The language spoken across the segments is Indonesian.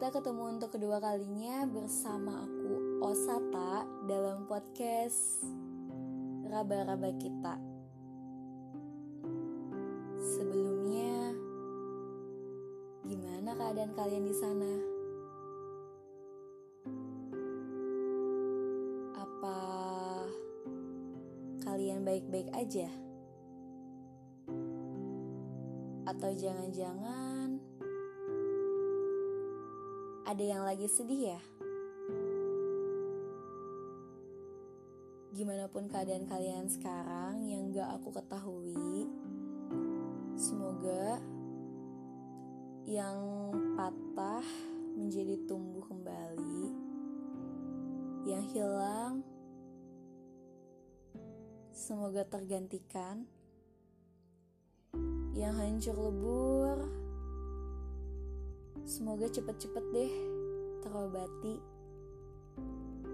Kita ketemu untuk kedua kalinya bersama aku Osata dalam podcast Raba-Raba Kita. Sebelumnya, gimana keadaan kalian di sana? Apa kalian baik-baik aja? Atau jangan-jangan ada yang lagi sedih ya? Gimana pun keadaan kalian sekarang yang gak aku ketahui, semoga yang patah menjadi tumbuh kembali, yang hilang semoga tergantikan, yang hancur lebur Semoga cepet-cepet deh terobati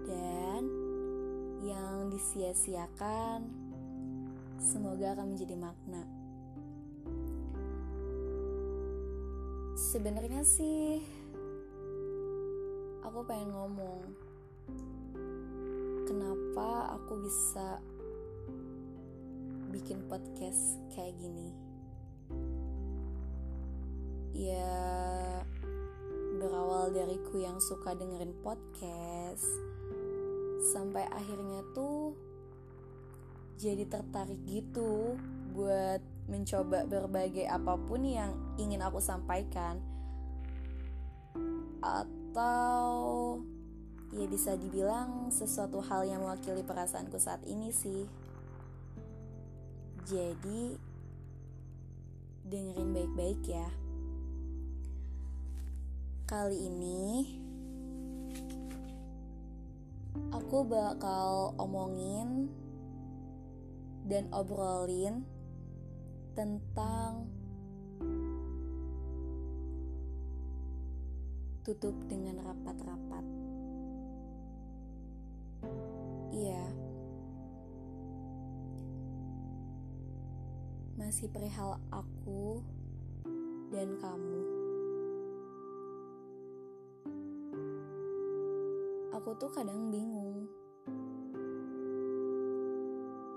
dan yang disia-siakan semoga akan menjadi makna. Sebenarnya sih aku pengen ngomong kenapa aku bisa bikin podcast kayak gini. Ya berawal dari ku yang suka dengerin podcast sampai akhirnya tuh jadi tertarik gitu buat mencoba berbagai apa pun yang ingin aku sampaikan. Atau ya bisa dibilang sesuatu hal yang mewakili perasaanku saat ini sih. Jadi dengerin baik-baik ya Kali ini aku bakal omongin dan obrolin tentang tutup dengan rapat-rapat. Iya. Masih perihal aku dan kamu. Aku tuh kadang bingung.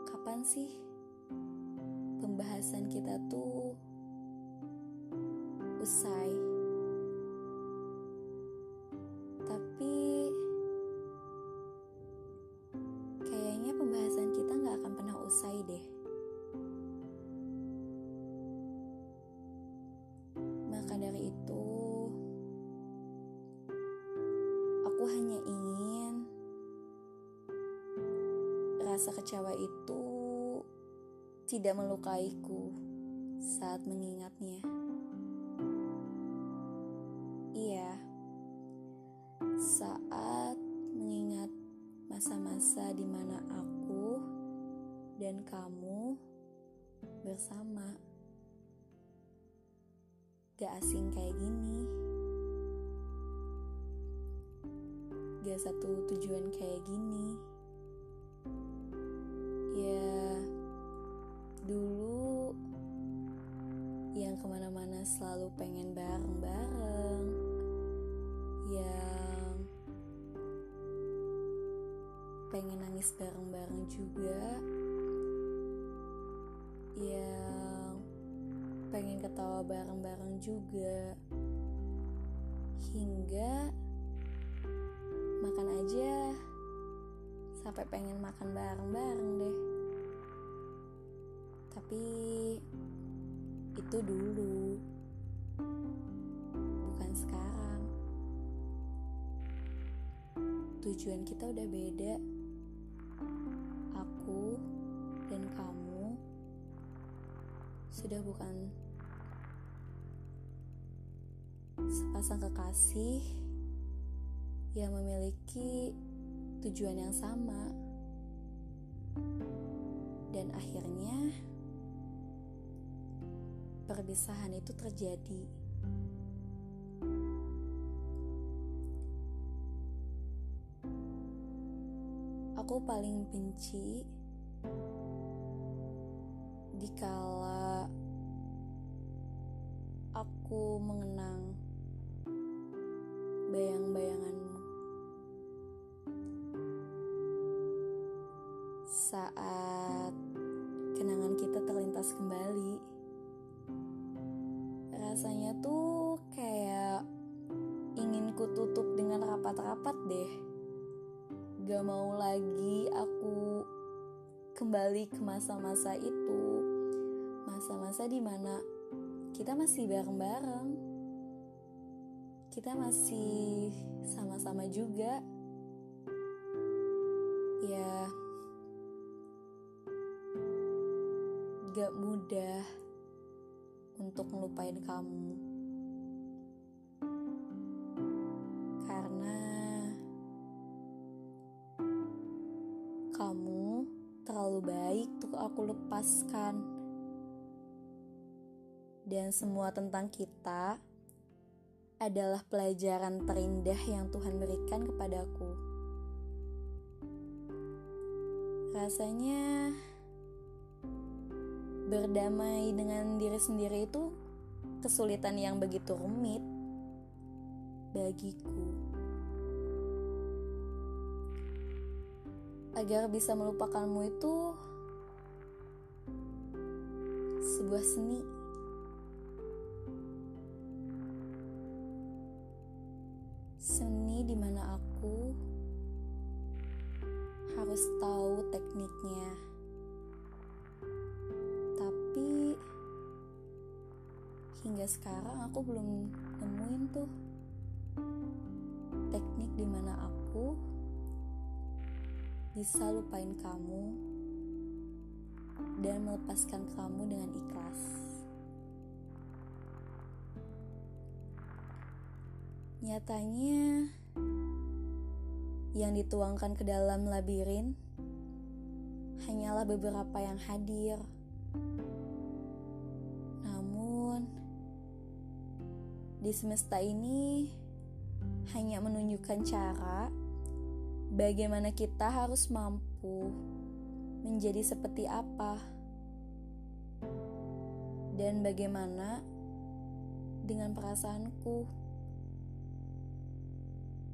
Kapan sih pembahasan kita tuh usai? Rasa kecewa itu tidak melukaiku saat mengingatnya. Iya, saat mengingat masa-masa di mana aku dan kamu bersama. Gak asing kayak gini. gak satu tujuan kayak gini dulu yang ke mana-mana selalu pengen bareng-bareng yang pengen nangis bareng-bareng juga yang pengen ketawa bareng-bareng juga hingga makan aja sampai pengen makan bareng-bareng deh tapi itu dulu. Bukan sekarang. Tujuan kita udah beda. Aku dan kamu sudah bukan sepasang kekasih yang memiliki tujuan yang sama, dan akhirnya perpisahan itu terjadi. Aku paling benci dikala aku mengenang bayang-bayanganmu saat kenangan kita terlintas kembali. Rasanya tuh kayak ingin ku tutup dengan rapat-rapat deh. Gak mau lagi aku kembali ke masa-masa itu. Masa-masa di mana kita masih bareng-bareng. Kita masih sama-sama juga. Ya, gak mudah untuk melupain kamu. Karena kamu terlalu baik untuk aku lepaskan. Dan semua tentang kita adalah pelajaran terindah yang Tuhan berikan kepadaku. Rasanya berdamai dengan diri sendiri itu kesulitan yang begitu rumit bagiku. Agar bisa melupakanmu itu sebuah seni. Seni di mana aku harus tahu tekniknya. Hingga sekarang aku belum nemuin tuh teknik di mana aku bisa lupain kamu dan melepaskan kamu dengan ikhlas. Nyatanya, yang dituangkan ke dalam labirin hanyalah beberapa yang hadir. Di semesta ini hanya menunjukkan cara bagaimana kita harus mampu menjadi seperti apa, dan bagaimana dengan perasaanku.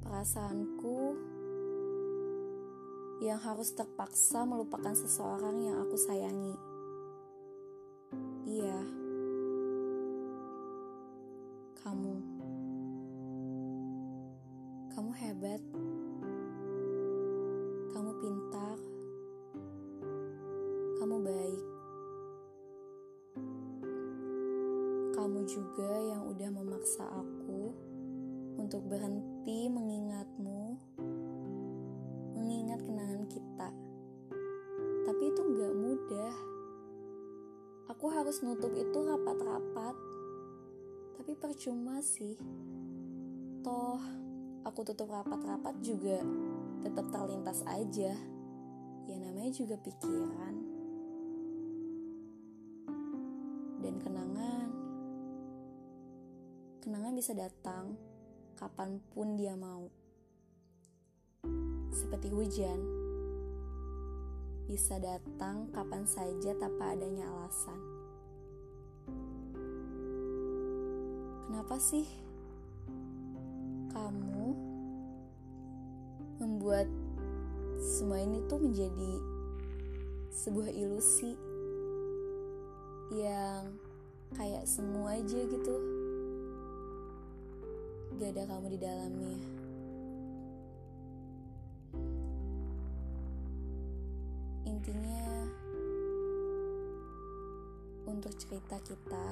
Perasaanku yang harus terpaksa melupakan seseorang yang aku sayangi. Iya. Kamu, kamu hebat, kamu pintar, kamu baik. Kamu juga yang udah memaksa aku untuk berhenti mengingatmu, mengingat kenangan kita. Tapi itu gak mudah. Aku harus nutup itu rapat-rapat tapi percuma sih. Toh, aku tutup rapat-rapat juga tetap terlintas aja. Ya namanya juga pikiran. Dan kenangan. Kenangan bisa datang kapan pun dia mau. Seperti hujan. Bisa datang kapan saja tanpa adanya alasan. Kenapa sih kamu membuat semua ini tuh menjadi sebuah ilusi yang kayak semua aja gitu? Gak ada kamu di dalamnya. Intinya untuk cerita kita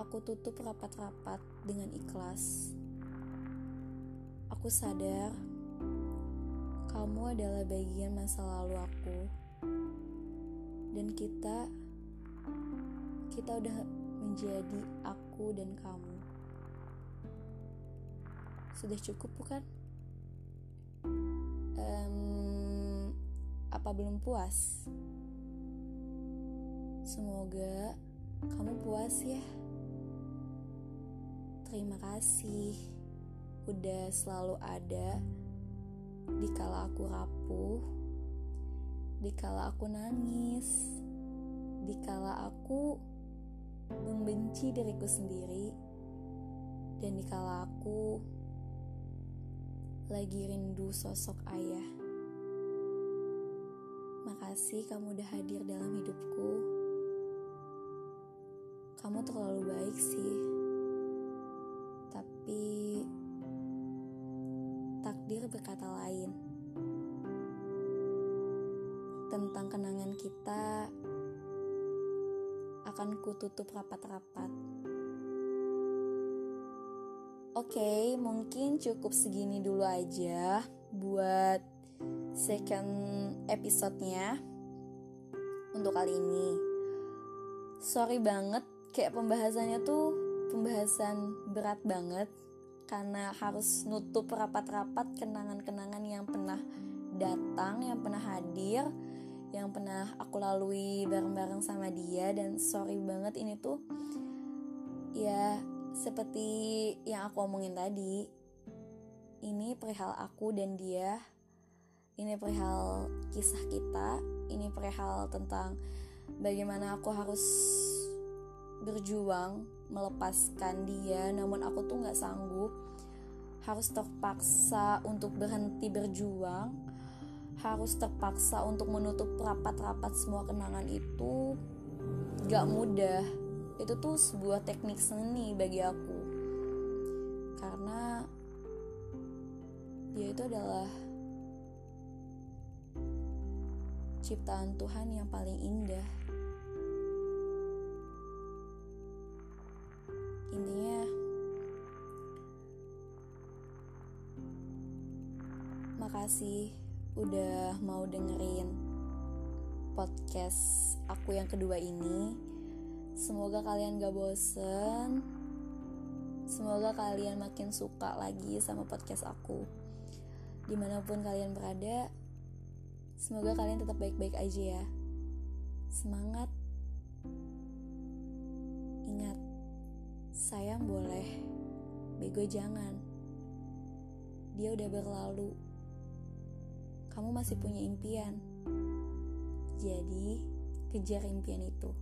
Aku tutup rapat-rapat dengan ikhlas. Aku sadar kamu adalah bagian masa lalu aku. Dan kita kita udah menjadi aku dan kamu. Sudah cukup bukan? Um, apa belum puas? Semoga kamu puas ya. Terima kasih udah selalu ada di kala aku rapuh, di kala aku nangis, di kala aku membenci diriku sendiri, dan di kala aku lagi rindu sosok ayah. Makasih kamu udah hadir dalam hidupku. kamu terlalu baik sih. Tapi takdir berkata lain. Tentang kenangan kita akan kututup rapat-rapat. Oke, mungkin cukup segini dulu aja buat second episode-nya untuk kali ini sorry banget kayak pembahasannya tuh pembahasan berat banget karena harus nutup rapat-rapat kenangan-kenangan yang pernah datang, yang pernah hadir, yang pernah aku lalui bareng-bareng sama dia. Dan sorry banget ini tuh ya seperti yang aku omongin tadi ini perihal aku dan dia ini perihal kisah kita ini perihal tentang bagaimana aku harus berjuang melepaskan dia namun aku tuh nggak sanggup. Harus terpaksa untuk berhenti berjuang. Harus terpaksa untuk menutup rapat-rapat semua kenangan itu. Gak mudah. Itu tuh sebuah teknik seni bagi aku. Karena dia itu adalah ciptaan Tuhan yang paling indah. Intinya, makasih udah mau dengerin podcast aku yang kedua ini. Semoga kalian gak bosen. Semoga kalian makin suka lagi sama podcast aku. Di mana pun kalian berada, Semoga kalian tetap baik-baik aja ya. Semangat. Sayang boleh, bego jangan. Dia udah berlalu. Kamu masih punya impian. Jadi, kejar impian itu.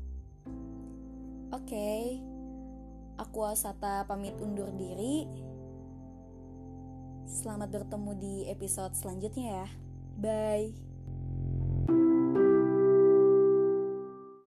Oke. Okay. Aku Asata pamit undur diri. Selamat bertemu di episode selanjutnya ya. Bye.